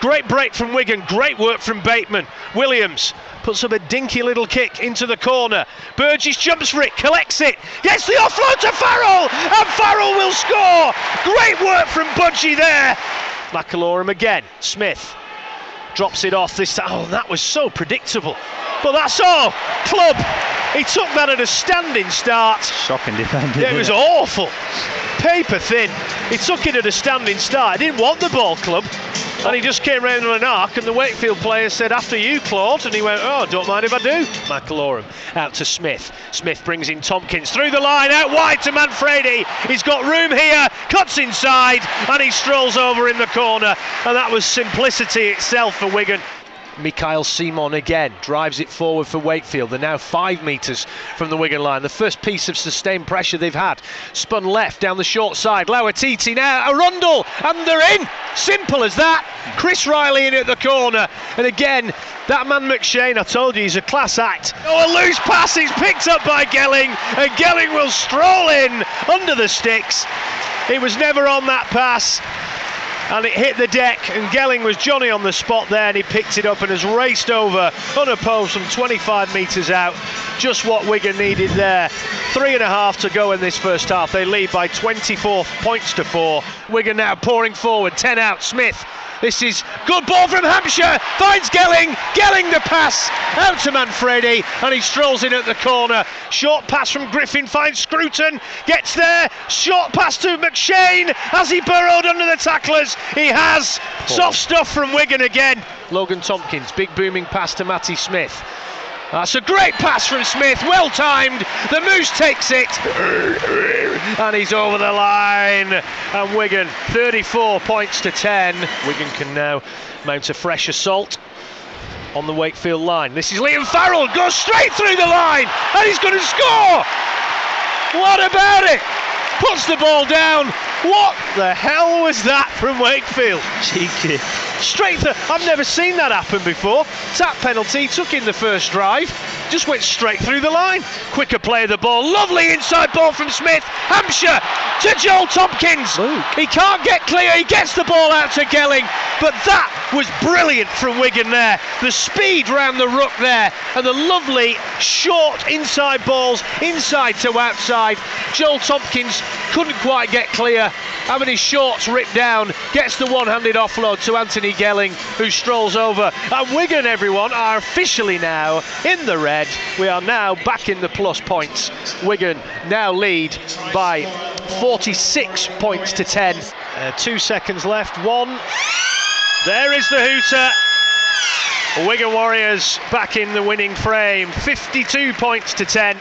Great break from Wigan, great work from Bateman. Williams puts up a dinky little kick into the corner. Burgess jumps for it, collects it, gets the offload to Farrell, and Farrell will score. Great work from Budgie there. McIlorum again. Smith drops it off this time. Oh, that was so predictable. But that's all. Club. He took that at a standing start. Shocking defending. It was awful. Paper thin. He took it at a standing start. He didn't want the ball club. And he just came round on an arc, and the Wakefield player said, After you, Claude. And he went, Oh, don't mind if I do. McIlorum out to Smith. Smith brings in Tomkins through the line, out wide to Manfredi. He's got room here, cuts inside, and he strolls over in the corner. And that was simplicity itself for Wigan. Mikael Simon again drives it forward for Wakefield. They're now five metres from the Wigan line. The first piece of sustained pressure they've had. Spun left down the short side. Lauitiiti now. Arundel. And they're in. Simple as that. Chris Riley in at the corner. And again, that man McShane, I told you, he's a class act. Oh, a loose pass is picked up by Gelling. And Gelling will stroll in under the sticks. He was never on that pass and it hit the deck and Gelling was Johnny on the spot there and he picked it up and has raced over unopposed from 25 metres out. Just what Wigan needed there three and a half to go in this first half they lead by 24 points to four Wigan now pouring forward 10 out Smith this is good ball from Hampshire. Finds Gelling. Gelling the pass out to Manfredi, and he strolls in at the corner. Short pass from Griffin finds Scruton. Gets there. Short pass to McShane. Has he burrowed under the tacklers? He has. Soft stuff from Wigan again. Logan Tomkins. Big booming pass to Matty Smith. That's a great pass from Smith, well timed. The Moose takes it, and he's over the line. And Wigan, 34 points to 10. Wigan can now mount a fresh assault on the Wakefield line. This is Liam Farrell, goes straight through the line, and he's going to score. What about it? Puts the ball down. What the hell was that from Wakefield? Cheeky. Straight through. I've never seen that happen before. Tap penalty, took in the first drive, just went straight through the line. Quicker play of the ball. Lovely inside ball from Smith. Hampshire to Joel Tomkins. Luke. He can't get clear. He gets the ball out to Gelling. But that was brilliant from Wigan there. The speed round the ruck there and the lovely short inside balls inside to outside. Joel Tomkins couldn't quite get clear. Having his shorts ripped down, gets the one-handed offload to Anthony Gelling, who strolls over. And Wigan, everyone, are officially now in the red. We are now back in the plus points. Wigan now lead by 46 points to 10. Uh, two seconds left. One. There is the hooter. Wigan Warriors back in the winning frame. 52 points to 10.